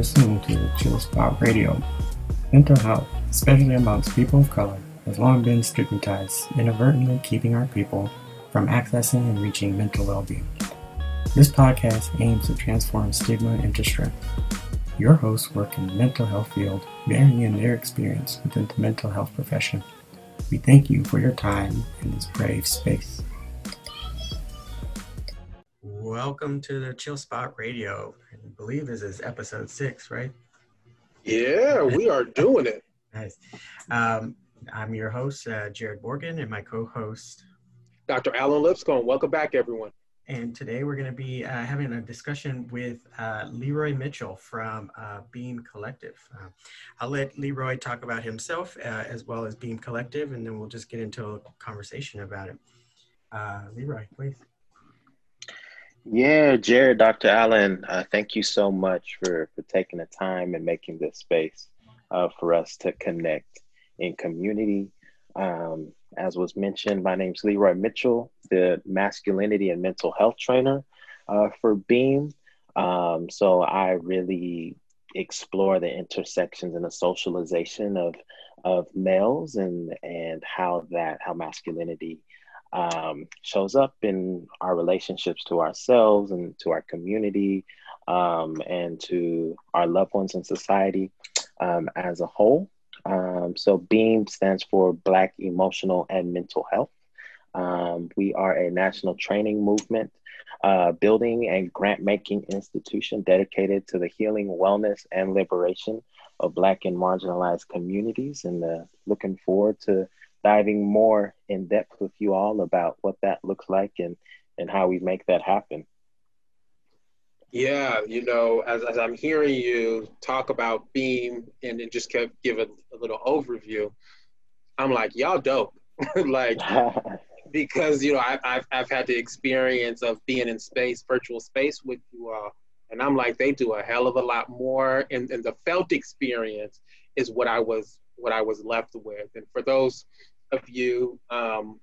listening to Chill Spot Radio. Mental health, especially amongst people of color, has long been stigmatized, inadvertently keeping our people from accessing and reaching mental well being. This podcast aims to transform stigma into strength. Your hosts work in the mental health field, varying in their experience within the mental health profession. We thank you for your time in this brave space. Welcome to the Chill Spot Radio. Believe this is episode six, right? Yeah, we are doing it. nice. Um, I'm your host, uh, Jared Morgan, and my co host, Dr. Alan Lipscomb. Welcome back, everyone. And today we're going to be uh, having a discussion with uh, Leroy Mitchell from uh, Beam Collective. Uh, I'll let Leroy talk about himself uh, as well as Beam Collective, and then we'll just get into a conversation about it. Uh, Leroy, please. Yeah, Jared, Dr. Alan, uh, thank you so much for, for taking the time and making this space uh, for us to connect in community. Um, as was mentioned, my name's Leroy Mitchell, the masculinity and mental health trainer uh, for Beam. Um, so I really explore the intersections and the socialization of of males and and how that how masculinity um, shows up in our relationships to ourselves and to our community um, and to our loved ones in society um, as a whole. Um, so, BEAM stands for Black Emotional and Mental Health. Um, we are a national training movement, uh, building and grant making institution dedicated to the healing, wellness, and liberation of Black and marginalized communities. And uh, looking forward to diving more in depth with you all about what that looks like and, and how we make that happen. Yeah, you know, as, as I'm hearing you talk about Beam and then just kept give a, a little overview, I'm like, y'all dope. like, because, you know, I, I've, I've had the experience of being in space, virtual space with you all. And I'm like, they do a hell of a lot more. And, and the felt experience is what I was what I was left with. And for those of you um,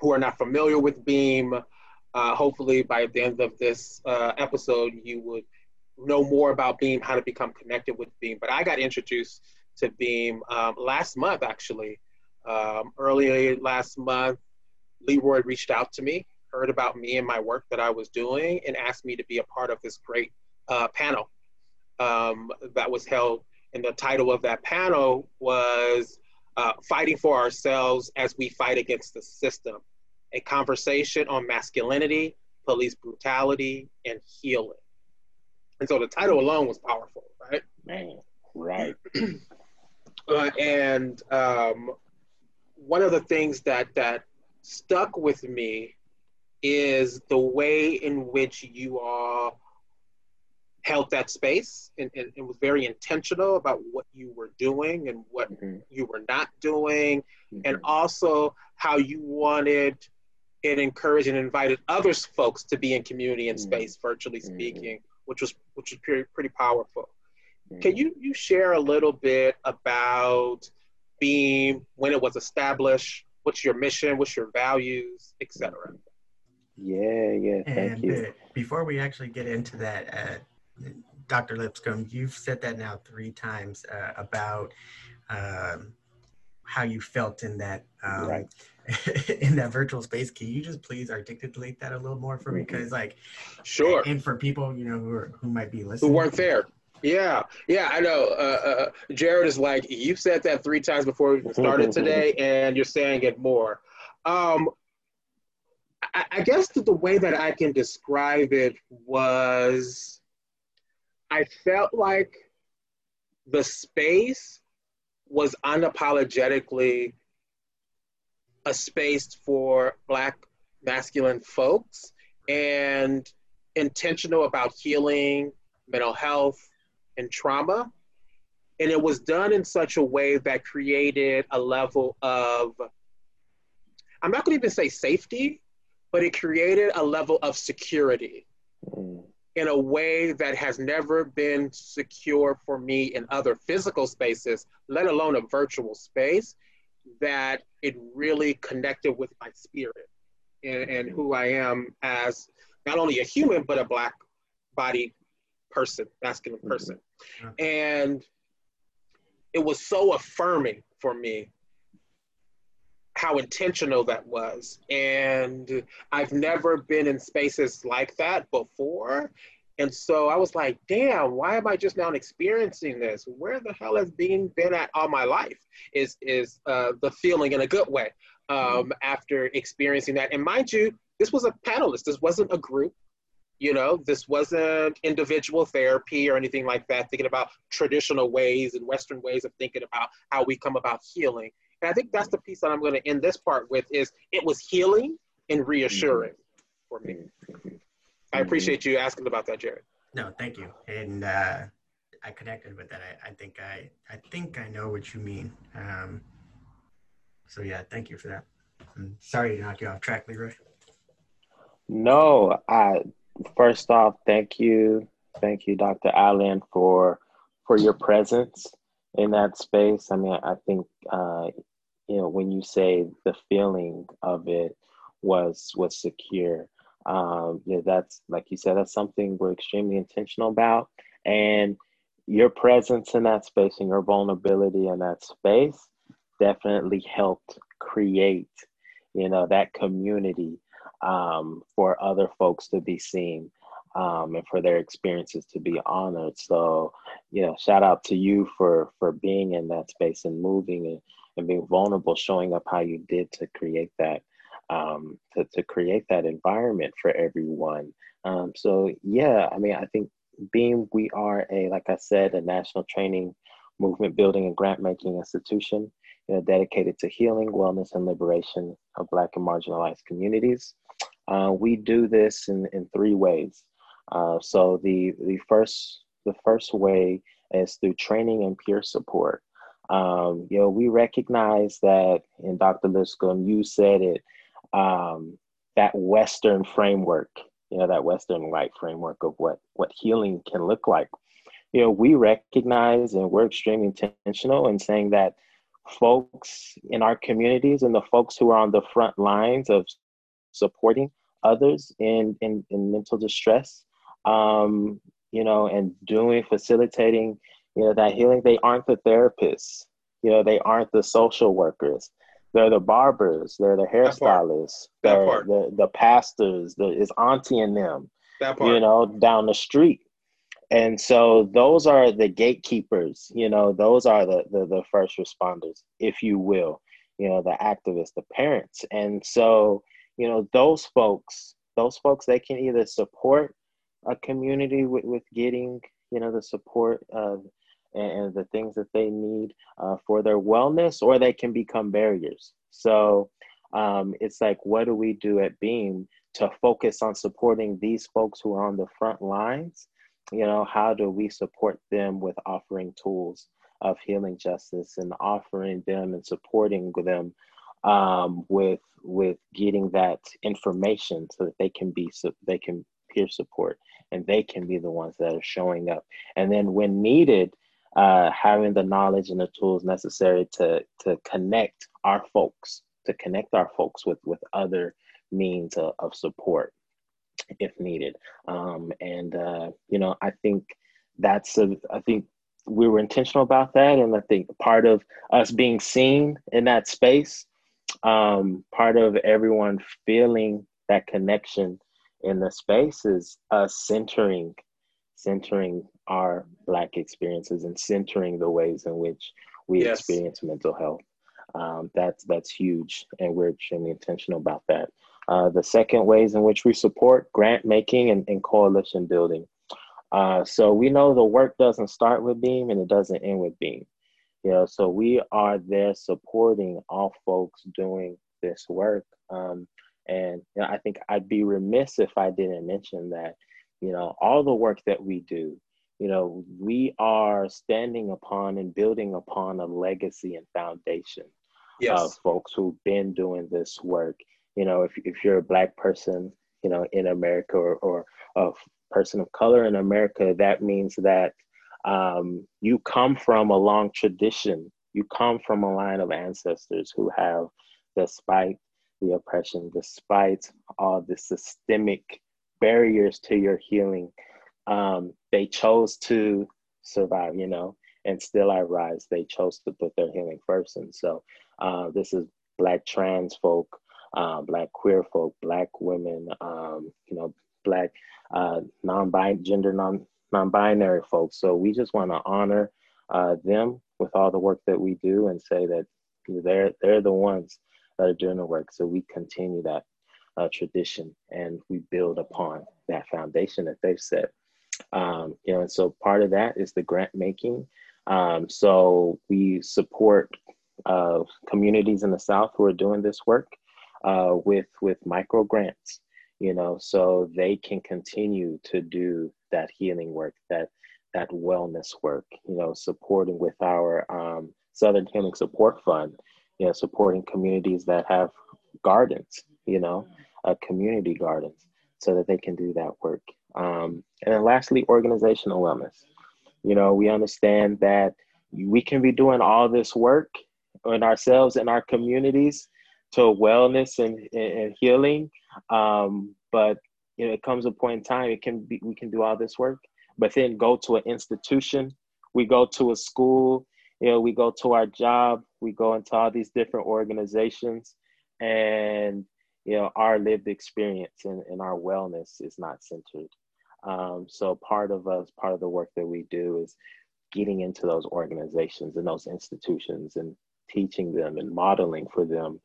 who are not familiar with Beam, uh, hopefully by the end of this uh, episode, you would know more about Beam, how to become connected with Beam. But I got introduced to Beam um, last month, actually. Um, earlier last month, Leroy reached out to me, heard about me and my work that I was doing, and asked me to be a part of this great uh, panel um, that was held and the title of that panel was uh, Fighting for Ourselves as We Fight Against the System A Conversation on Masculinity, Police Brutality, and Healing. And so the title alone was powerful, right? Man, right. uh, and um, one of the things that, that stuck with me is the way in which you are held that space and, and, and, was very intentional about what you were doing and what mm-hmm. you were not doing, mm-hmm. and also how you wanted and encouraged and invited other folks to be in community and mm-hmm. space, virtually mm-hmm. speaking, which was which was pretty, pretty powerful. Can mm-hmm. you you share a little bit about Beam when it was established? What's your mission? What's your values, etc. Yeah, yeah. Thank and you. Before we actually get into that, uh, Dr. Lipscomb, you've said that now three times uh, about um, how you felt in that um, right. in that virtual space. Can you just please articulate that a little more for me? Because mm-hmm. like, sure, and for people you know who are, who might be listening who weren't there. Yeah, yeah, I know. Uh, uh, Jared is like, you've said that three times before we started today, and you're saying it more. Um, I, I guess the way that I can describe it was I felt like the space was unapologetically a space for Black masculine folks and intentional about healing, mental health, and trauma. And it was done in such a way that created a level of, I'm not going to even say safety, but it created a level of security. In a way that has never been secure for me in other physical spaces, let alone a virtual space, that it really connected with my spirit and, and who I am as not only a human, but a Black body person, masculine mm-hmm. person. And it was so affirming for me how intentional that was. And I've never been in spaces like that before. And so I was like, damn, why am I just now experiencing this? Where the hell has Beam been at all my life? Is is uh, the feeling in a good way um, mm-hmm. after experiencing that. And mind you, this was a panelist. This wasn't a group. You know, this wasn't individual therapy or anything like that, thinking about traditional ways and Western ways of thinking about how we come about healing. And I think that's the piece that I'm going to end this part with is it was healing and reassuring for me. I appreciate you asking about that, Jared. No, thank you. And uh, I connected with that. I, I, think I, I think I know what you mean. Um, so yeah, thank you for that. I'm sorry to knock you off track, Leroy. No, I first off, thank you, thank you, Dr. Alan, for for your presence in that space. I mean, I think uh, you know when you say the feeling of it was was secure. Um, yeah, that's like you said, that's something we're extremely intentional about, and your presence in that space and your vulnerability in that space definitely helped create, you know, that community um, for other folks to be seen um, and for their experiences to be honored. So, you know, shout out to you for for being in that space and moving and, and being vulnerable, showing up how you did to create that um, to to create that environment for everyone. Um, so yeah, I mean, I think Beam we are a like I said a national training movement building and grant making institution you know, dedicated to healing, wellness, and liberation of Black and marginalized communities. Uh, we do this in, in three ways. Uh, so the the first the first way is through training and peer support. Um, you know, we recognize that, and Dr. Lipscomb, you said it, um, that Western framework, you know, that Western white framework of what what healing can look like. You know, we recognize and we're extremely intentional in saying that folks in our communities and the folks who are on the front lines of supporting others in, in, in mental distress, um, you know, and doing, facilitating, you know, that healing, they aren't the therapists, you know, they aren't the social workers. They're the barbers, they're the hairstylists, they're the, the pastors, the, is auntie and them, that part. you know, down the street. And so those are the gatekeepers, you know, those are the, the, the first responders, if you will, you know, the activists, the parents. And so, you know those folks those folks they can either support a community with, with getting you know the support uh, and, the things that they need uh, for their wellness or they can become barriers. So um, it's like what do we do at beam to focus on supporting these folks who are on the front lines? You know how do we support them with offering tools of healing justice and offering them and supporting them um, with with getting that information so that they can be so they can peer support and they can be the ones that are showing up. And then when needed uh, having the knowledge and the tools necessary to to connect our folks to connect our folks with with other means of, of support if needed. Um, and uh, you know i think that's a, i think we were intentional about that. And i think part of us being seen in that space um, part of everyone feeling that connection in the space is us centering centering our black experiences and centering the ways in which we yes. experience mental health um, that's that's huge and we're extremely intentional about that uh, the second ways in which we support grant making and, and coalition building uh, so we know the work doesn't start with beam and it doesn't end with beam you know, so we are there supporting all folks doing this work. Um, and you know, I think I'd be remiss if I didn't mention that, you know, all the work that we do, you know, we are standing upon and building upon a legacy and foundation yes. of folks who've been doing this work. You know, if, if you're a Black person, you know, in America or, or a person of color in America, that means that um, you come from a long tradition. You come from a line of ancestors who have, despite the oppression, despite all the systemic barriers to your healing, um, they chose to survive, you know, and still I rise. They chose to put their healing first. And so uh, this is Black trans folk, uh, Black queer folk, Black women, um, you know, Black uh, non-binary, gender non, non-binary folks. So we just want to honor uh, them with all the work that we do and say that they're, they're the ones that are doing the work. So we continue that uh, tradition and we build upon that foundation that they've set. Um, you know, and so part of that is the grant making. Um, so we support uh, communities in the South who are doing this work uh, with with micro grants. You know, so they can continue to do that healing work, that that wellness work. You know, supporting with our um, Southern Healing Support Fund. You know, supporting communities that have gardens. You know, uh, community gardens, so that they can do that work. Um, and then lastly, organizational wellness. You know, we understand that we can be doing all this work on ourselves and our communities to wellness and, and healing. Um, but you know, it comes a point in time it can be we can do all this work, but then go to an institution, we go to a school, you know, we go to our job, we go into all these different organizations, and you know, our lived experience and, and our wellness is not centered. Um, so part of us, part of the work that we do is getting into those organizations and those institutions and teaching them and modeling for them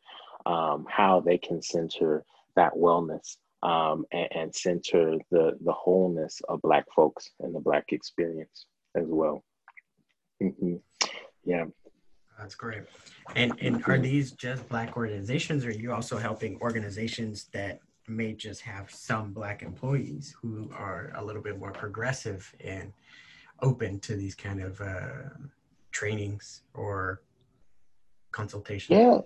um, how they can center that wellness um, and, and, center the, the wholeness of Black folks and the Black experience as well. Mm-hmm. Yeah. That's great. And and are these just black organizations or are you also helping organizations that may just have some black employees who are a little bit more progressive and open to these kind of uh, trainings or consultations? Yeah.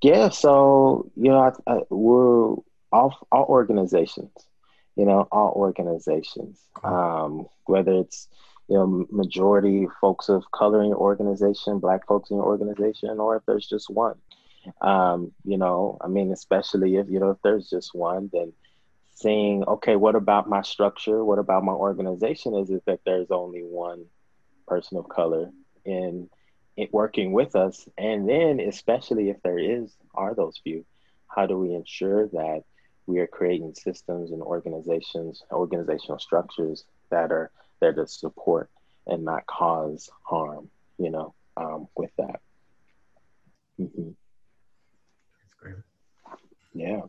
Yeah, so you know, I, I, we're all all organizations, you know, all organizations, um, whether it's you know, majority folks of color in your organization, black folks in your organization, or if there's just one. Um, you know, I mean, especially if, you know, if there's just one, then seeing, okay, what about my structure? What about my organization is, is that there's only one person of color in it working with us. And then, especially if there is, are those few, how do we ensure that we are creating systems and organizations, organizational structures that are there to support and not cause harm, you know, um, with that. Mm-hmm. That's great. Yeah.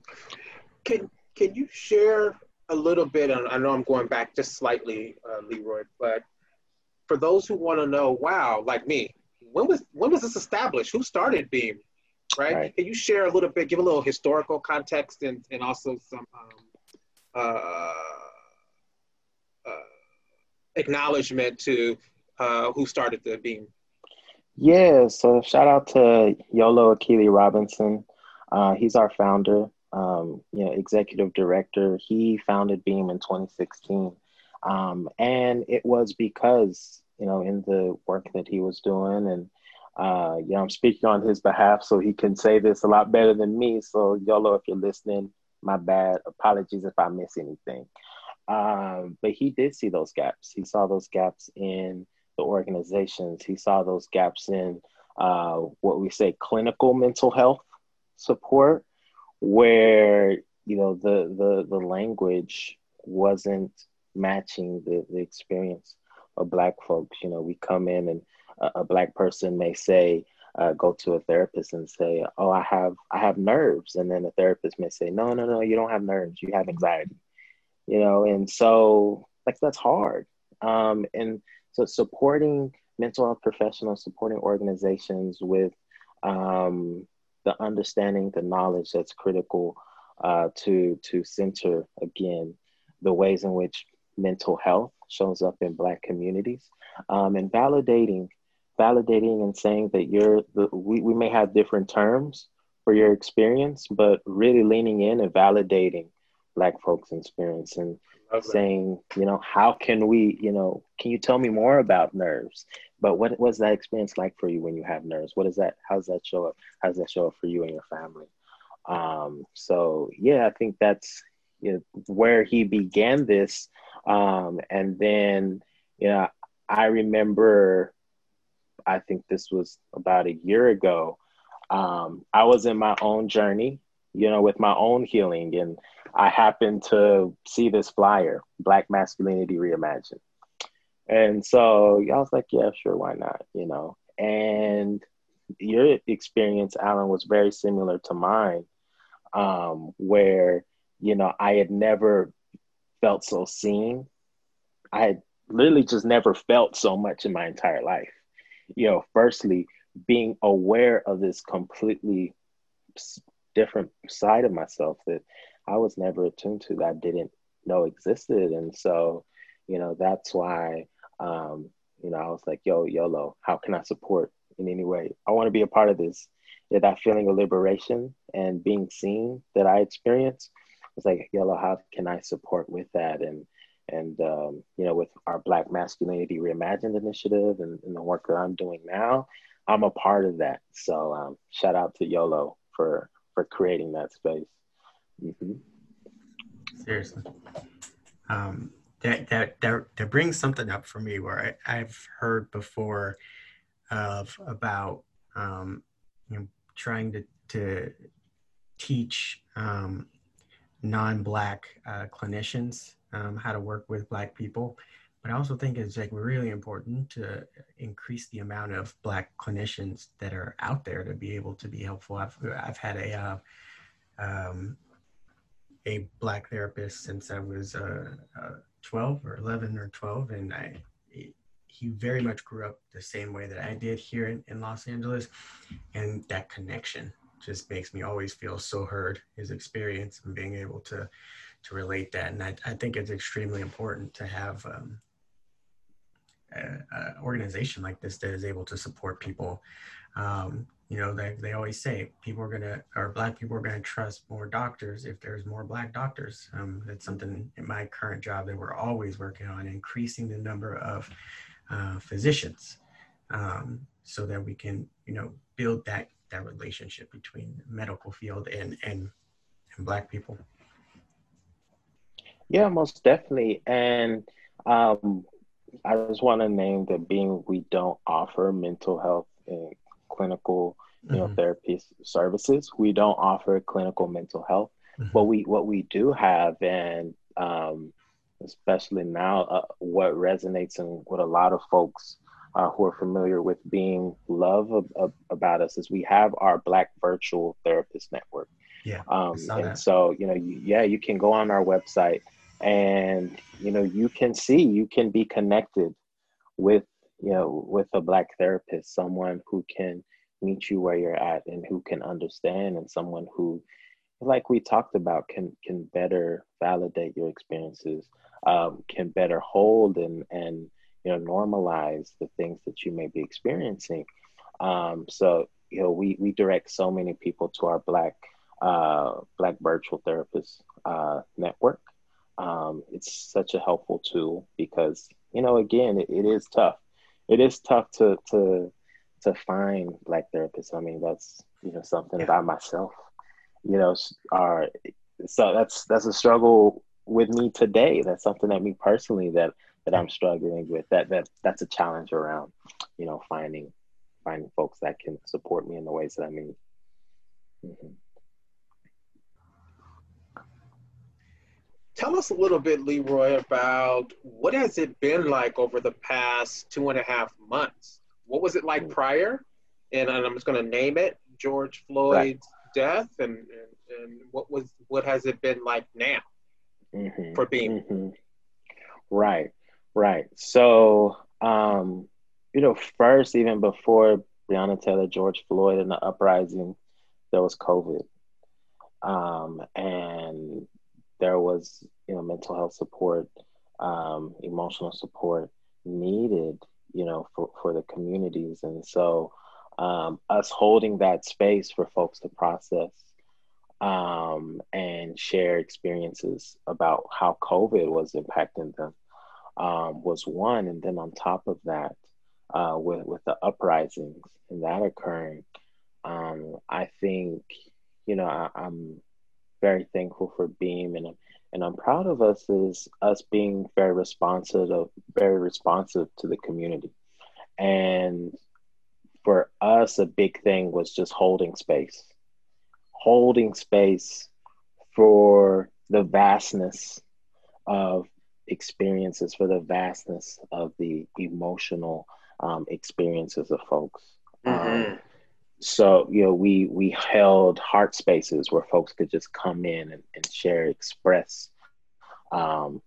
Can Can you share a little bit? And I know I'm going back just slightly, uh, Leroy, but for those who want to know, wow, like me, when was when was this established? Who started Beam? Right? right. Can you share a little bit, give a little historical context, and and also some um, uh, acknowledgement to uh, who started the beam. Yeah, so shout out to Yolo Akili Robinson. Uh, he's our founder, um, you know, executive director. He founded Beam in 2016. Um, and it was because, you know, in the work that he was doing and, uh, you know, I'm speaking on his behalf, so he can say this a lot better than me. So Yolo, if you're listening, my bad. Apologies if I miss anything. Um, but he did see those gaps. He saw those gaps in the organizations. He saw those gaps in uh, what we say clinical mental health support, where you know the the the language wasn't matching the the experience of Black folks. You know, we come in and a, a Black person may say. Uh, go to a therapist and say, "Oh, I have I have nerves," and then the therapist may say, "No, no, no, you don't have nerves. You have anxiety." You know, and so like that's hard. Um, and so supporting mental health professionals, supporting organizations with um, the understanding, the knowledge that's critical uh, to to center again the ways in which mental health shows up in Black communities, um, and validating, validating, and saying that you're the, we we may have different terms for your experience, but really leaning in and validating black folks experience and saying you know how can we you know can you tell me more about nerves? But what was that experience like for you when you have nerves? What is that how does that show up how does that show up for you and your family? Um, so yeah i think that's you know, where he began this. Um, and then you know I remember, I think this was about a year ago. Um, I was in my own journey, you know, with my own healing, and I happened to see this flyer, Black Masculinity Reimagined. And so I was like, yeah, sure, why not? You know, and your experience, Alan, was very similar to mine, um, where, you know, I had never felt so seen. I had literally just never felt so much in my entire life. You know, firstly, being aware of this completely different side of myself that I was never attuned to, that I didn't know existed. And so, you know, that's why, um, you know, I was like, yo, YOLO, how can I support in any way? I want to be a part of this. Yeah, that feeling of liberation and being seen that I experienced was like, YOLO, how can I support with that? And and um, you know with our black masculinity reimagined initiative and, and, the work that i'm doing now i'm a part of that so um, shout out to yolo for for creating that space mm-hmm. seriously um, that, that that that brings something up for me where I, i've heard before of about um, you know trying to to teach um, non-black uh, clinicians um, how to work with Black people. But I also think it's like really important to increase the amount of Black clinicians that are out there to be able to be helpful. I've, I've had a, uh, um, a Black therapist since I was uh, uh, 12 or 11 or 12, and I, he very much grew up the same way that I did here in, in Los Angeles. And that connection just makes me always feel so heard, his experience and being able to to relate that. And I, I think it's extremely important to have um, an organization like this that is able to support people. Um, you know, they, they always say people are going to, or Black people are going to trust more doctors if there's more Black doctors. Um, that's something in my current job that we're always working on, increasing the number of uh, physicians um, so that we can, you know, build that, that relationship between medical field and, and, and Black people. Yeah, most definitely. And um, I just want to name that Beam we don't offer mental health and clinical, you know, mm-hmm. therapy services. We don't offer clinical mental health, mm-hmm. but we what we do have, and um, especially now, uh, what resonates and what a lot of folks uh, who are familiar with Beam love about us is we have our Black Virtual Therapist Network. Yeah. Um, and that. so, you know, you, yeah, you can go on our website and you know you can see you can be connected with you know with a black therapist someone who can meet you where you're at and who can understand and someone who like we talked about can can better validate your experiences um, can better hold and and you know normalize the things that you may be experiencing. Um, so you know we we direct so many people to our black uh, black virtual therapist uh, network um, it's such a helpful tool because you know again it, it is tough. It is tough to to to find black therapists. I mean that's you know something that myself you know are so that's that's a struggle with me today. That's something that me personally that that i'm struggling with that that that's a challenge around you know finding finding folks that can support me in the ways that i need mm-hmm. Tell us a little bit, Leroy, about what has it been like over the past two and a half months? What was it like prior? And I'm just going to name it: George Floyd's right. death, and, and, and what was what has it been like now mm-hmm. for Beam? Mm-hmm. Right, right. So, um, you know, first, even before Breonna Taylor, George Floyd, and the uprising, there was COVID, um, and there was you know mental health support um, emotional support needed you know for, for the communities. And so um, us holding that space for folks to process um, and share experiences about how covid was impacting them um, was one. And then on top of that uh, with, with the uprisings and that occurring um, i think you know I, i'm very thankful for Beam and and I'm proud of us is us being very responsive of very responsive to the community. And for us, a big thing was just holding space, holding space for the vastness of experiences, for the vastness of the emotional um, experiences of folks. Mm-hmm. Um, so you know, we we held heart spaces where folks could just come in and, and share, express, um,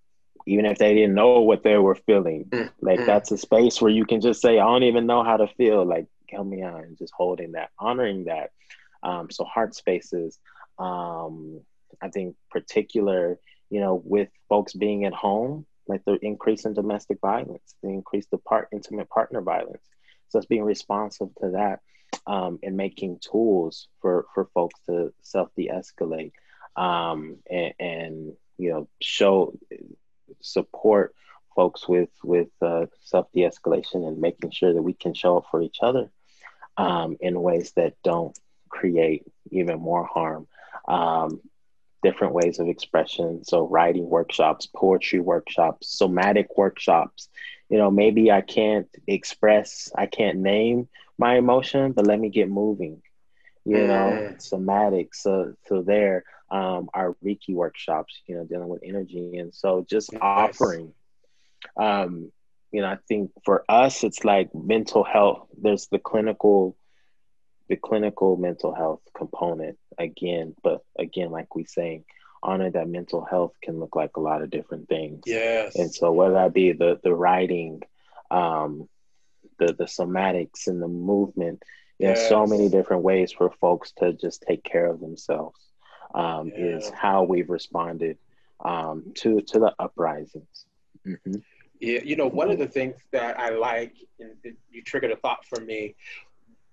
even if they didn't know what they were feeling. Mm-hmm. Like that's a space where you can just say, "I don't even know how to feel." Like, help me out, and just holding that, honoring that. Um, so heart spaces. Um, I think particular, you know, with folks being at home, like the increase in domestic violence, the increase the part intimate partner violence. So it's being responsive to that um, and making tools for for folks to self de-escalate um, and, and you know show support folks with with uh, self de-escalation and making sure that we can show up for each other um, in ways that don't create even more harm um, different ways of expression. So writing workshops, poetry workshops, somatic workshops. You know, maybe I can't express, I can't name my emotion, but let me get moving. You mm. know, somatic. So so there, um, our Reiki workshops, you know, dealing with energy. And so just nice. offering. Um, you know, I think for us it's like mental health. There's the clinical the clinical mental health component again, but again, like we saying, honor that mental health can look like a lot of different things. Yes. And so whether that be the the writing, um, the the somatics and the movement, there's yes. so many different ways for folks to just take care of themselves. Um, yeah. Is how we've responded um, to to the uprisings. Mm-hmm. Yeah, you know, one of the things that I like, and you triggered a thought for me,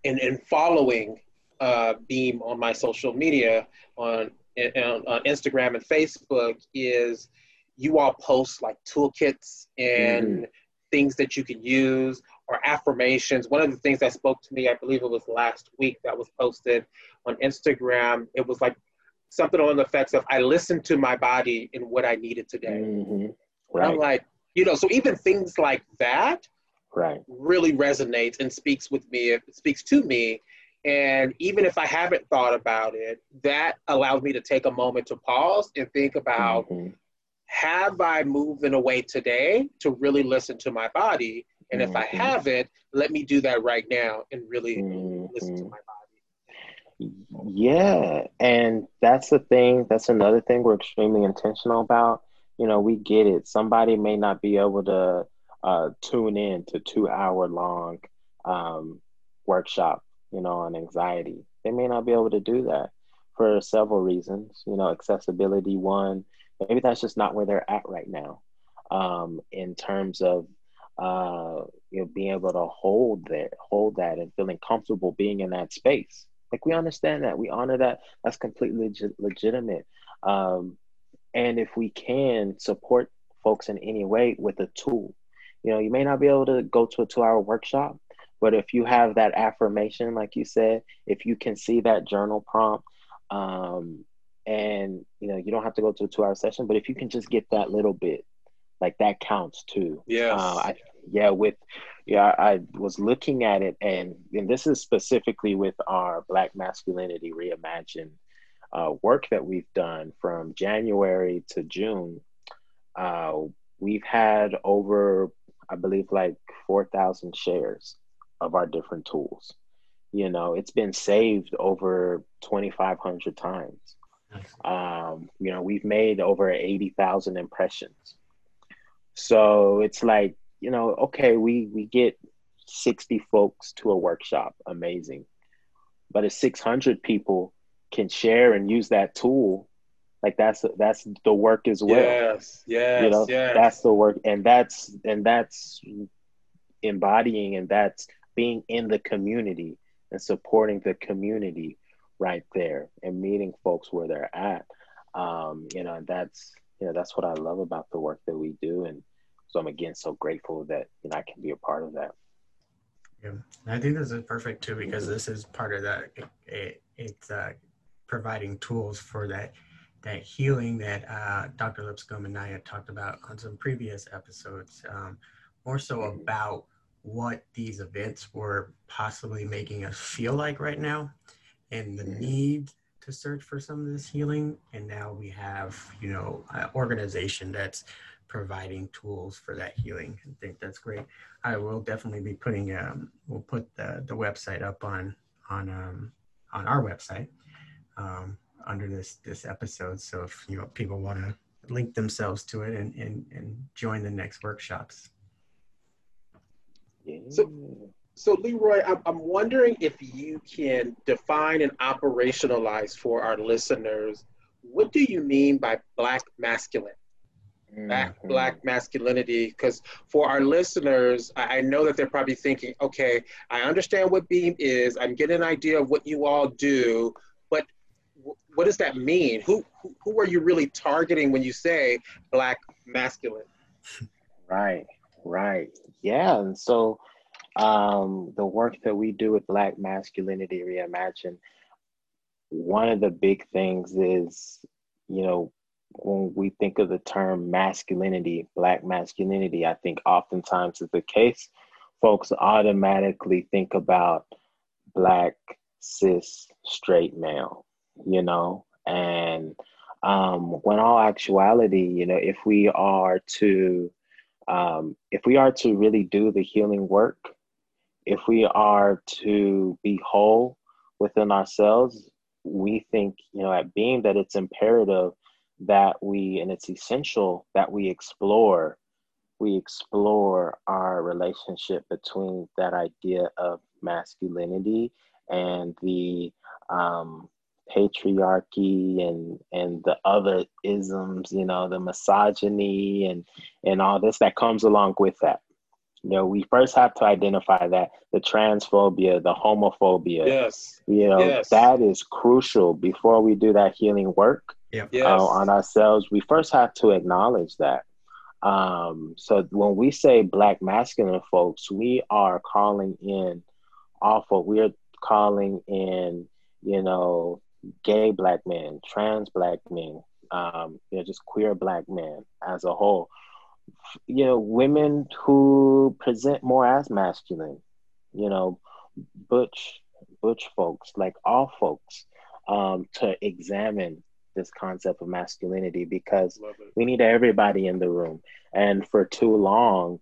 in, in following uh, Beam on my social media on, on, on Instagram and Facebook is you all post like toolkits and mm-hmm. things that you can use or affirmations. One of the things that spoke to me, I believe it was last week that was posted on Instagram. It was like something on the effects of I listened to my body and what I needed today. Mm-hmm. Right. I'm like, you know, so even things like that right. really resonates and speaks with me, it speaks to me. And even if I haven't thought about it, that allows me to take a moment to pause and think about mm-hmm. have I moved in a way today to really listen to my body? And mm-hmm. if I mm-hmm. haven't, let me do that right now and really mm-hmm. listen to my body. Yeah. And that's the thing, that's another thing we're extremely intentional about. You know, we get it. Somebody may not be able to uh, tune in to two hour long um, workshop, you know, on anxiety. They may not be able to do that for several reasons. You know, accessibility, one, maybe that's just not where they're at right now um, in terms of uh, you know being able to hold that, hold that, and feeling comfortable being in that space. Like we understand that, we honor that. That's completely legit- legitimate. Um, and if we can support folks in any way with a tool, you know, you may not be able to go to a two hour workshop, but if you have that affirmation, like you said, if you can see that journal prompt, um, and you know, you don't have to go to a two hour session, but if you can just get that little bit, like that counts too. Yeah. Uh, yeah, with yeah, I was looking at it, and and this is specifically with our Black masculinity reimagined uh, work that we've done from January to June. Uh, we've had over I believe like 4,000 shares of our different tools. You know, it's been saved over 2,500 times. Um, you know, we've made over 80,000 impressions. So it's like, you know, okay, we, we get 60 folks to a workshop, amazing. But if 600 people can share and use that tool like that's that's the work as well yes yes you know yes. that's the work and that's and that's embodying and that's being in the community and supporting the community right there and meeting folks where they're at um you know and that's you know that's what i love about the work that we do. And so i'm again so grateful that you know i can be a part of that. Yeah. I think this is perfect too because this is part of that it, it's uh, providing tools for that that healing that uh, Dr. Lipscomb and I had talked about on some previous episodes, um, more so about what these events were possibly making us feel like right now and the need to search for some of this healing. And now we have, you know, an organization that's providing tools for that healing. I think that's great. I will definitely be putting, um, we'll put the, the website up on, on, um, on our website um, under this, this episode. So if, you know, people want to link themselves to it and, and, and join the next workshops. So, so Leroy, I'm, I'm wondering if you can define and operationalize for our listeners what do you mean by black masculine? Black, mm-hmm. black masculinity? Because for our listeners I, know that they're probably thinking okay i understand what beam is. I'm getting an idea of what you all do but w- what does that mean? Who, who who are you really targeting when you say black masculine? Right right. Yeah and so um, the work that we do with Black Masculinity Reimagined, one of the big things is, you know, when we think of the term masculinity, Black masculinity, I think oftentimes is the case, folks automatically think about Black cis straight male, you know, and um, when all actuality, you know, if we are to um, if we are to really do the healing work if we are to be whole within ourselves, we think, you know, at Beam that it's imperative that we, and it's essential that we explore, we explore our relationship between that idea of masculinity and the um, patriarchy and and the other isms, you know, the misogyny and and all this that comes along with that. You know, we first have to identify that the transphobia, the homophobia, yes, you know, yes. that is crucial before we do that healing work yep. Yes. uh, on ourselves. We first have to acknowledge that. Um, so when we say black masculine folks, we are calling in awful, we're calling in, you know, gay black men, trans black men, um, you know, just queer black men as a whole you know, women who present more as masculine, you know, butch, butch folks, like all folks, um, to examine this concept of masculinity because we need everybody in the room. And for too long,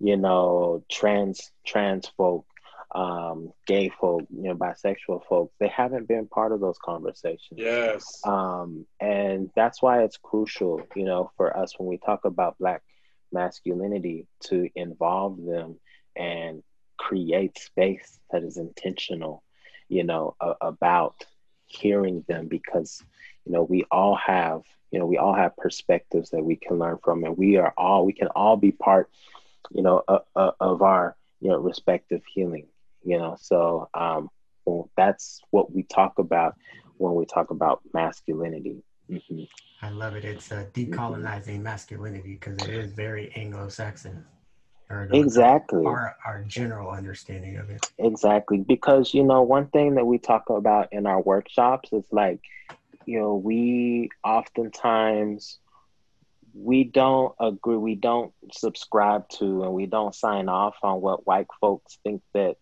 you know, trans trans folk, um, gay folk, you know, bisexual folk, they haven't been part of those conversations. Yes. Um, and that's why it's crucial, you know, for us when we talk about black masculinity to involve them and create space that is intentional, you know, a, about hearing them because, you know, we all have, you know, we all have perspectives that we can learn from, and we are all, we can all be part, you know, of our, you know, respective healing, you know. So um, well, that's what we talk about when we talk about masculinity. Mm-hmm. I love it. It's uh, decolonizing masculinity because it is very Anglo-Saxon. exactly. Our, our general understanding of it. Exactly. Because, you know, one thing that we talk about in our workshops is like, you know, we oftentimes we don't agree, we don't subscribe to, and we don't sign off on what white folks think that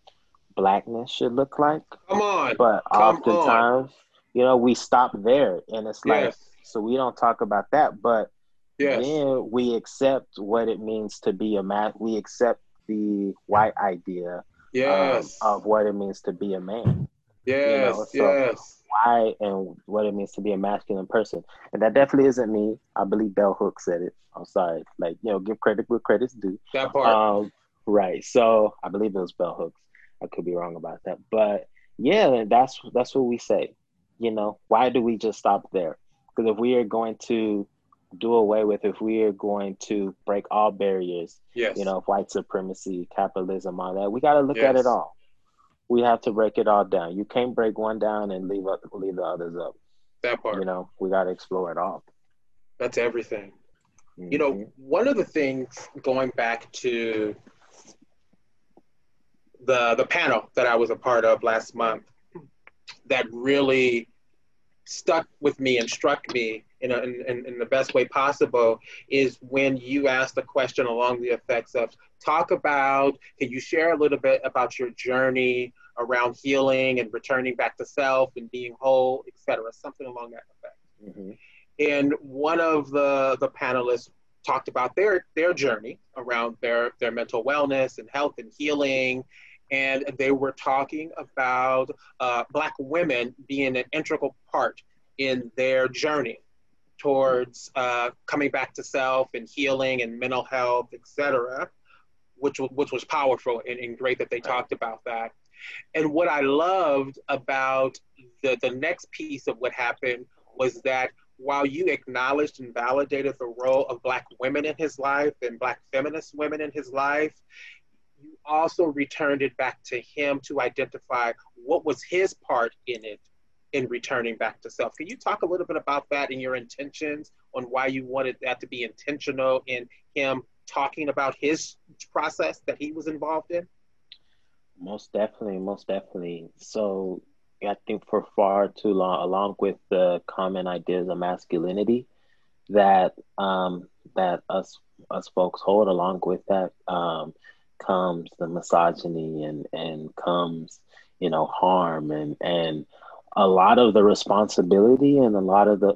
blackness should look like. Come on. But Come oftentimes, on. you know, we stop there and it's like, yes so we don't talk about that. But yes. then we accept what it means to be a man. We accept the white idea um, yes. um, of what it means to be a man. Yes, you know? so yes. Why and what it means to be a masculine person. And that definitely isn't me. I believe Bell Hooks said it. I'm sorry. Like, you know, give credit where credit's due. That part. Um, right. So I believe it was Bell Hooks. I could be wrong about that. But yeah, that's that's what we say. You know, why do we just stop there? Because if we are going to do away with, if we are going to break all barriers, yes. you know, white supremacy, capitalism, all that, we got to look yes. at it all. We have to break it all down. You can't break one down and leave up, leave the others up. That part. You know, we got to explore it all. That's everything. Mm-hmm. You know, mm-hmm. one of the things going back to the the panel that I was a part of last month that really stuck with me and struck me in, a, in, in the best way possible is when you ask the question along the effects of talk about, can you share a little bit about your journey around healing and returning back to self and being whole, etc., something along that effect. Mm-hmm. And one of the, the panelists talked about their, their journey around their, their mental wellness and health and healing and they were talking about uh, Black women being an integral part in their journey towards uh, coming back to self and healing and mental health, etc., which, which was powerful and, and great that they talked about that. And what I loved about the, the next piece of what happened was that while you acknowledged and validated the role of Black women in his life and Black feminist women in his life, you also returned it back to him to identify what was his part in it in returning back to self. Can you talk a little bit about that and your intentions on why you wanted that to be intentional in him talking about his process that he was involved in? Most definitely, most definitely. So I think for far too long, along with the common ideas of masculinity that um, that us us folks hold, along with that um, comes the misogyny and and comes you know harm and and a lot of the responsibility and a lot of the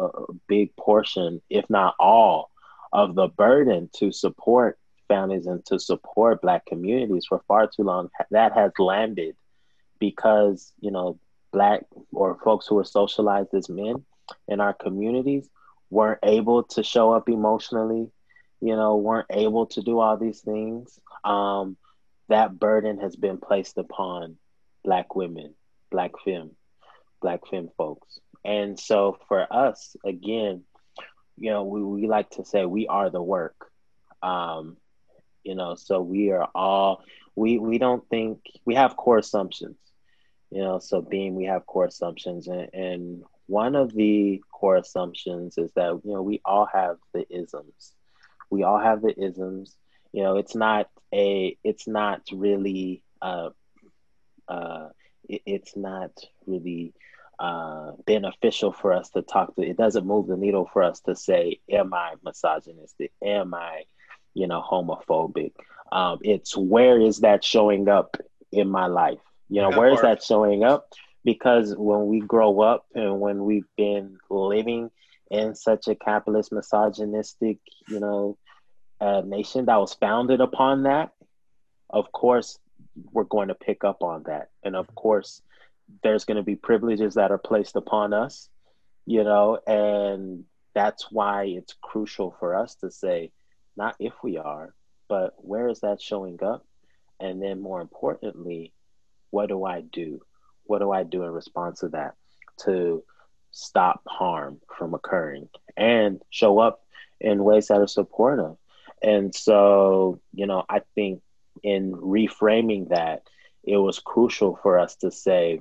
uh, big portion if not all of the burden to support families and to support black communities for far too long that has landed because you know black or folks who were socialized as men in our communities weren't able to show up emotionally you know weren't able to do all these things um, that burden has been placed upon black women, black femme, black femme folks. And so for us, again, you know, we, we like to say we are the work. Um, you know, so we are all we we don't think we have core assumptions. You know, so being we have core assumptions and, and one of the core assumptions is that you know we all have the isms. We all have the isms you know it's not a it's not really uh, uh, it, it's not really uh, beneficial for us to talk to it doesn't move the needle for us to say am i misogynistic? Am i you know homophobic? Um, it's where is that showing up in my life? You know that where part. is that showing up? Because when we grow up and when we've been living in such a capitalist misogynistic you know a nation that was founded upon that, of course, we're going to pick up on that. And of course, there's going to be privileges that are placed upon us, you know, and that's why it's crucial for us to say, not if we are, but where is that showing up? And then more importantly, what do I do? What do I do in response to that to stop harm from occurring and show up in ways that are supportive? And so, you know, I think in reframing that, it was crucial for us to say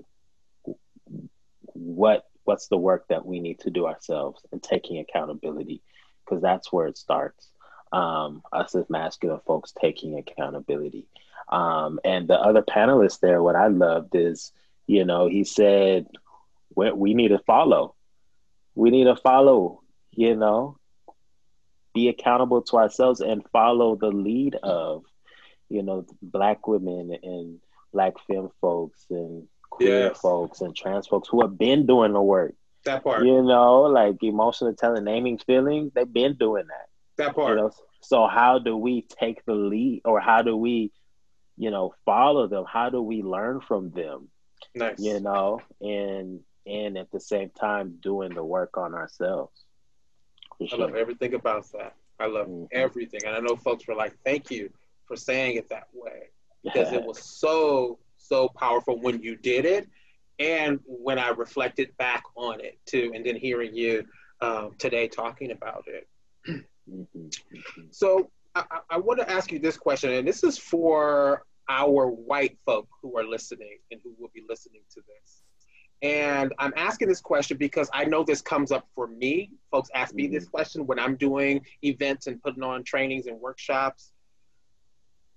what what's the work that we need to do ourselves and taking accountability because that's where it starts. Um, us as masculine folks taking accountability. Um, and the other panelists there, what I loved is, you know, he said, we, we need to follow. We need to follow, you know, be accountable to ourselves and follow the lead of, you know, black women and black femme folks and queer yes. folks and trans folks who have been doing the work. That part. You know, like emotional telling, naming feelings, they've been doing that. That part. You know? So how do we take the lead or how do we, you know, follow them? How do we learn from them? Nice. You know, and and at the same time doing the work on ourselves. I love everything about that. I love mm-hmm. everything. And I know folks were like, thank you for saying it that way because it was so, so powerful when you did it and when I reflected back on it too. And then hearing you um, today talking about it. Mm-hmm. So I, I want to ask you this question, and this is for our white folk who are listening and who will be listening to this. And I'm asking this question because I know this comes up for me. Folks ask me this mm-hmm. question when I'm doing events and putting on trainings and workshops.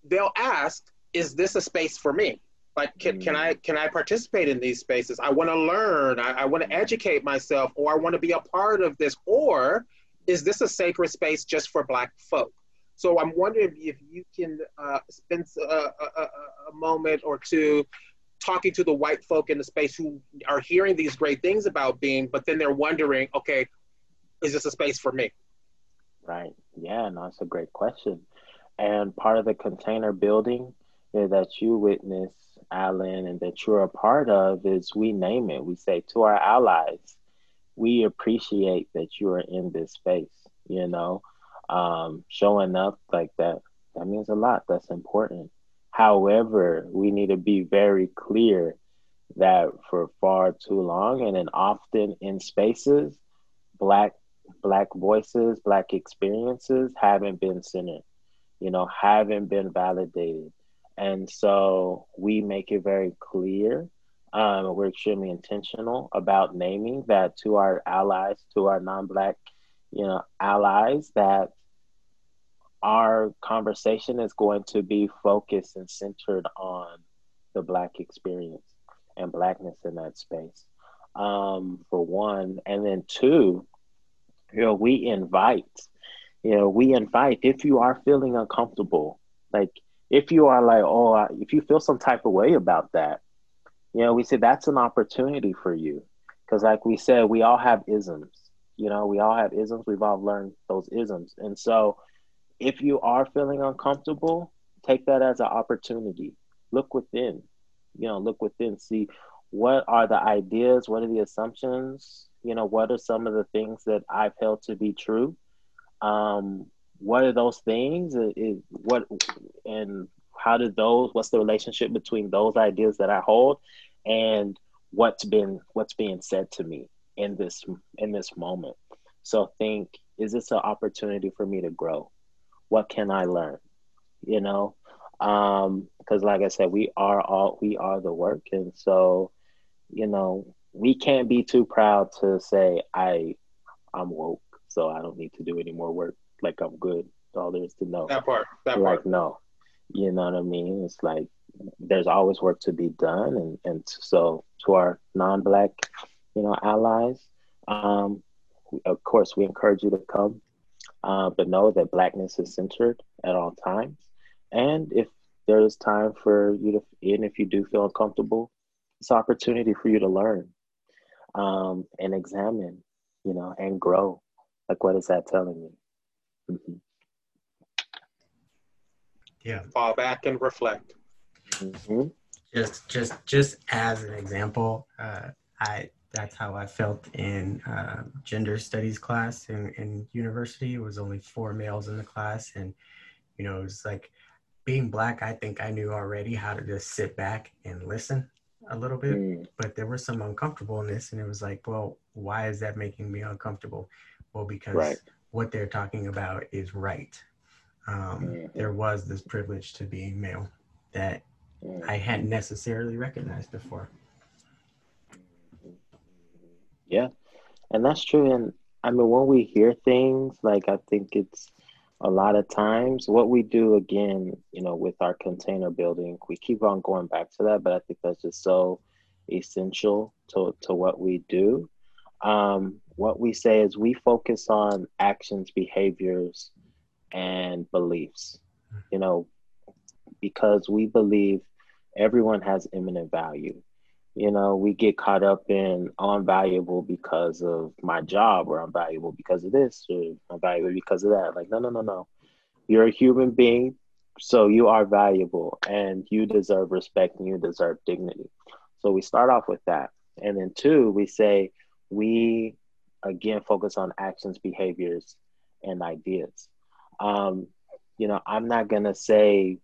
They'll ask, Is this a space for me? Like, can, can I can I participate in these spaces? I want to learn. I, I want to educate myself, or I want to be a part of this. Or is this a sacred space just for Black folk? So I'm wondering if you can uh, spend a, a, a, moment or two talking to the white folk in the space who are hearing these great things about being, but then they're wondering, okay, is this a space for me? Right. Yeah, no, that's a great question. And part of the container building that you witness, Alan, and that you're a part of is we name it. We say to our allies, we appreciate that you are in this space, you know, um, showing up like that. That means a lot. That's important. However, we need to be very clear that for far too long and then often in spaces, black black voices, black experiences haven't been centered, you know, haven't been validated. And so we make it very clear. Um, we're extremely intentional about naming that to our allies, to our non-black, you know, allies, that our conversation is going to be focused and centered on the black experience and blackness in that space. Um, for one, and then two, you know, we invite, you know, we invite if you are feeling uncomfortable, like if you are like, oh, if you feel some type of way about that, you know, we say that's an opportunity for you. Because, like we said, we all have isms. You know, we all have isms. We've all learned those isms. And so, if you are feeling uncomfortable, take that as an opportunity. Look within, you know, look within, see what are the ideas, what are the assumptions, you know, what are some of the things that I've held to be true? Um, what are those things? Is what and how did those? What's the relationship between those ideas that I hold and what's been what's being said to me in this in this moment? So think: Is this an opportunity for me to grow? What can I learn? You know, um, because like I said, we are all we are the work, and so you know we can't be too proud to say I I'm woke, so I don't need to do any more work. Like I'm good. All there is to know. That part. That like, part. no. You know what I mean? It's like there's always work to be done and, and so to our non black, you know, allies, um, of course we encourage you to come. Uh, but know that blackness is centered at all times. And if there is time for you to, and if you do feel uncomfortable, it's opportunity for you to learn um, and examine, you know, and grow. Like, what is that telling me? Mm-hmm. Yeah. Fall back and reflect. Mm-hmm. Just, just, just as an example, uh, I that's how I felt in uh, gender studies class in, in university. It was only four males in the class, and you know, it was like being black. I think I knew already how to just sit back and listen a little bit, mm. but there was some uncomfortableness, and it was like, well, why is that making me uncomfortable? Well, because right. what they're talking about is right. Um, mm-hmm. There was this privilege to being male that mm. I hadn't necessarily recognized before. Yeah, and that's true. And I mean, when we hear things, like I think it's a lot of times what we do again, you know, with our container building, we keep on going back to that, but I think that's just so essential to, to what we do. Um, what we say is we focus on actions, behaviors, and beliefs, you know, because we believe everyone has imminent value you know we get caught up in oh, i'm valuable because of my job or i'm valuable because of this or i'm valuable because of that. Like no no no no. You're a human being so you are valuable and you deserve respect and you deserve dignity. So we start off with that. And then two we say we again focus on actions behaviors and ideas. Um, you know i'm not gonna say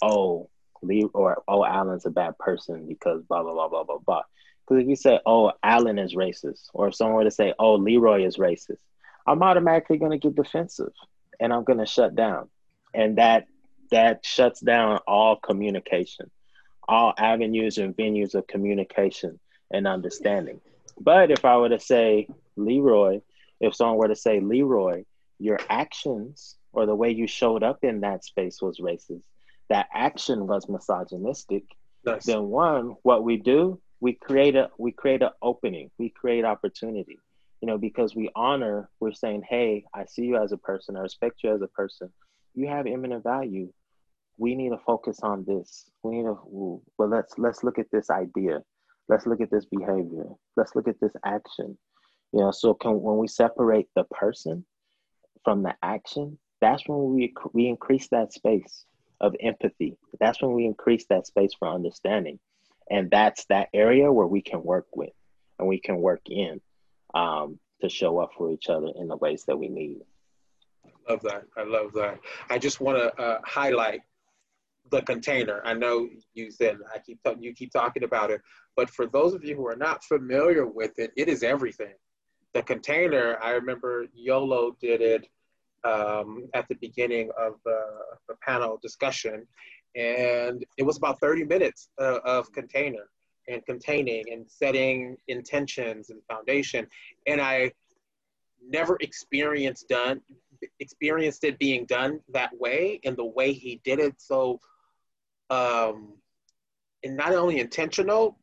oh Lee or oh Alan's a bad person because blah blah blah blah blah blah. Because if you say oh Alan is racist, or if someone were to say oh Leroy is racist, I'm automatically going to get defensive and I'm going to shut down, and that that shuts down all communication, all avenues and venues of communication and understanding. But if I were to say Leroy, if someone were to say Leroy, your actions or the way you showed up in that space was racist that action was misogynistic, nice. then one, what we do, we create a we create an opening, we create opportunity. You know, because we honor, we're saying, hey, I see you as a person, I respect you as a person. You have imminent value. We need to focus on this. We need to well let's let's look at this idea. Let's look at this behavior. Let's look at this action. You know, so can when we separate the person from the action, that's when we we increase that space of empathy. That's when we increase that space for understanding. And that's that area where we can work with and we can work in um, to show up for each other in the ways that we need. I love that. I love that. I just want to uh, highlight the container. I know you said I keep you keep talking about it, but for those of you who are not familiar with it, it is everything. The container. I remember YOLO did it um, at the beginning of the, the, panel discussion, and it was about 30 minutes uh, of container and containing and setting intentions and foundation, and I never experienced done experienced it being done that way in the way he did it so um and not only intentional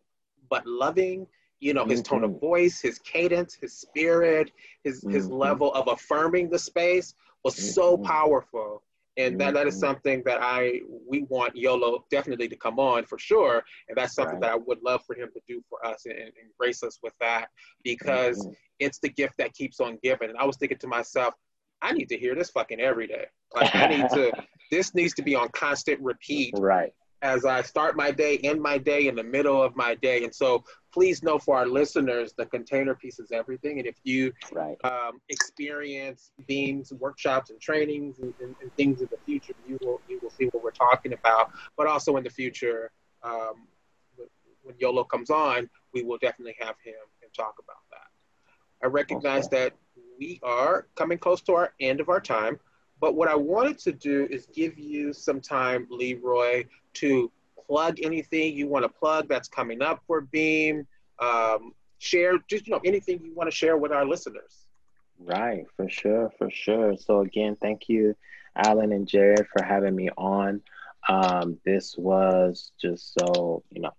but loving you know his mm-hmm. tone of voice his cadence his spirit his mm-hmm. his level of affirming the space was mm-hmm. so powerful and that, that is mm-hmm. something that i we want yolo definitely to come on for sure and that's something right. that i would love for him to do for us and, and grace us with that because mm-hmm. it's the gift that keeps on giving and i was thinking to myself i need to hear this fucking every day like i need to this needs to be on constant repeat right as I start my day, end my day, in the middle of my day. And so please know for our listeners, the container piece is everything. And if you right. um, experience Beam's, workshops, and trainings and, and, and, things in the future, you will you will see what we're talking about. But also in the future, um, when YOLO comes on, we will definitely have him and talk about that. I recognize okay. that we are coming close to our end of our time. But what I wanted to do is give you some time, Leroy, to plug anything you want to plug that's coming up for Beam. Um, share just you know anything you want to share with our listeners. Right, for sure, for sure. So again, thank you, Alan and Jared, for having me on. Um, this was just so you know,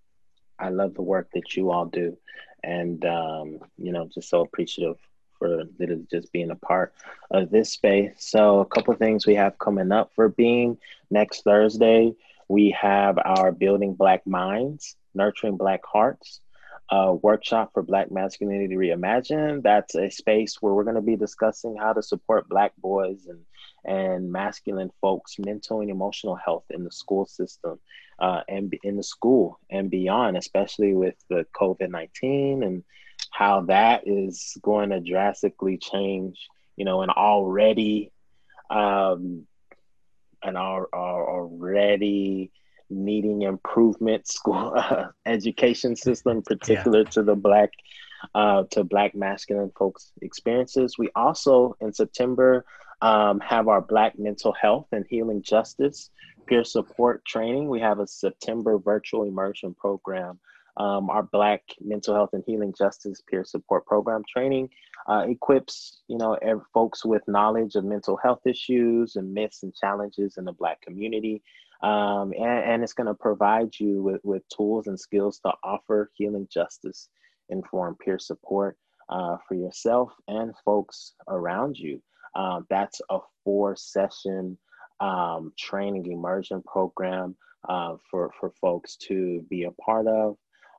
I love the work that you all do, and um, you know, just so appreciative for literally just being a part of this space. So, a couple things we have coming up for Beam next Thursday. We have our Building Black Minds, Nurturing Black Hearts uh, workshop for Black Masculinity Reimagined. That's a space where we're going to be discussing how to support Black boys and and masculine folks' mental and emotional health in the school system uh, and in the school and beyond, especially with the COVID 19 and how that is going to drastically change, you know, an already um, an our, our already needing improvement school uh, education system, particular yeah. to the black uh, to black masculine folks experiences. We also in September um, have our Black mental health and healing justice peer support training. We have a September virtual immersion program um, our Black Mental Health and Healing Justice Peer Support Program training uh, equips you know folks with knowledge of mental health issues and myths and challenges in the Black community, um, and, and, it's going to provide you with, with tools and skills to offer healing justice informed peer support uh, for yourself and folks around you. Um, that's a four session um, training immersion program uh, for, for folks to be a part of.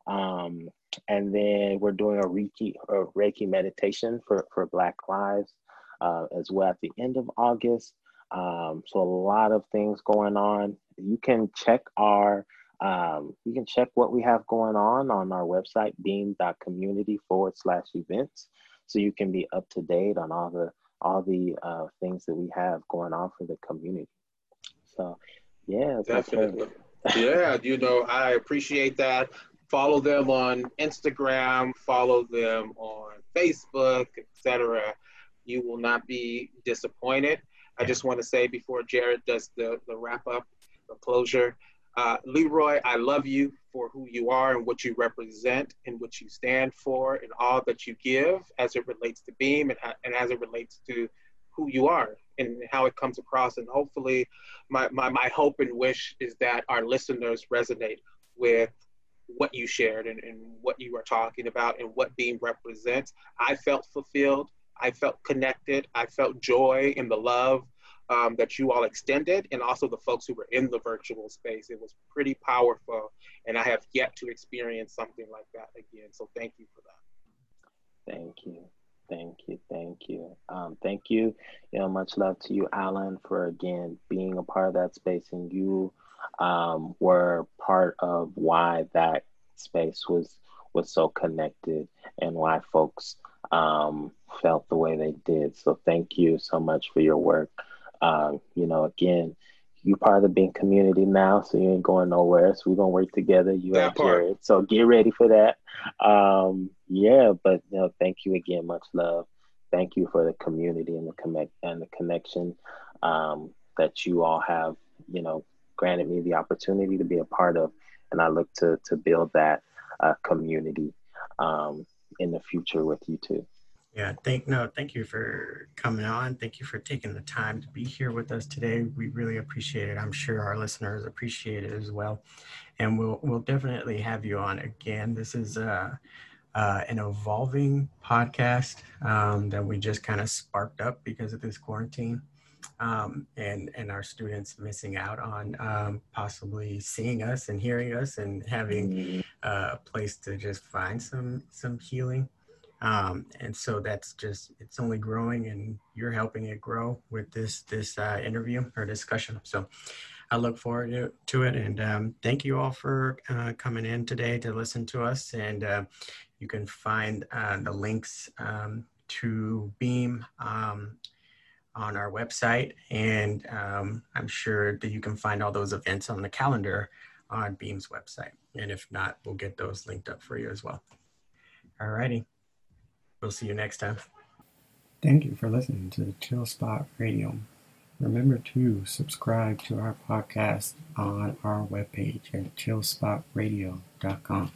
Um, and then we're doing a Reiki, a Reiki meditation for, for Black Lives uh, as well at the end of August. Um, so a lot of things going on. You can check our, um, you can check what we have going on on our website, beam.community forward slash events. So you can be up to date on all the, all the uh, things that we have going on for the community. So yeah. Definitely. yeah, you know, I appreciate that follow them on Instagram, follow them on Facebook, etc. You will not be disappointed. I just want to say before Jared does the, the wrap up, the closure, uh, Leroy, I love you for who you are and what you represent and what you stand for and all that you give as it relates to Beam and, and as it relates to who you are and how it comes across. And hopefully, my, my, my hope and wish is that our listeners resonate with what you shared and, and what you were talking about and what Beam represents. I felt fulfilled. I felt connected. I felt joy in the love um, that you all extended and also the folks who were in the virtual space. It was pretty powerful, and I have yet to experience something like that again. So thank you for that. Thank you. Thank you. Thank you. Um, thank you. You know, much love to you, Alan, for again being a part of that space and you um, were part of why that space was was so connected and why folks um, felt the way they did. So thank you so much for your work. Um, you know, again, you're part of the Beam community now, so you ain't going nowhere. So we're gonna work together, you that and Jared. So get ready for that. Um, yeah, but you know, thank you again, much love. Thank you for the community and the connect and the connection um, that you all have, you know, granted me the opportunity to be a part of, and I look to to build that uh, community um, in the future with you too. Yeah, thank no, thank you for coming on. Thank you for taking the time to be here with us today. We really appreciate it. I'm sure our listeners appreciate it as well, and we'll we'll definitely have you on again. This is uh, uh, an evolving podcast um, that we just kind of sparked up because of this quarantine um, and and our students missing out on um, possibly seeing us and hearing us and having mm-hmm. uh, a place to just find some some healing. Um, and so that's just it's only growing, and you're helping it grow with this this uh, interview or discussion. So I look forward to, to it, and um, thank you all for uh, coming in today to listen to us. And uh, you can find uh, the links um, to Beam um, on our website. And um, I'm sure that you can find all those events on the calendar on Beam's website. And if not, we'll get those linked up for you as well. All righty. We'll see you next time. Thank you for listening to the Chill Spot Radio. Remember to subscribe to our podcast on our webpage at chillspotradio.com.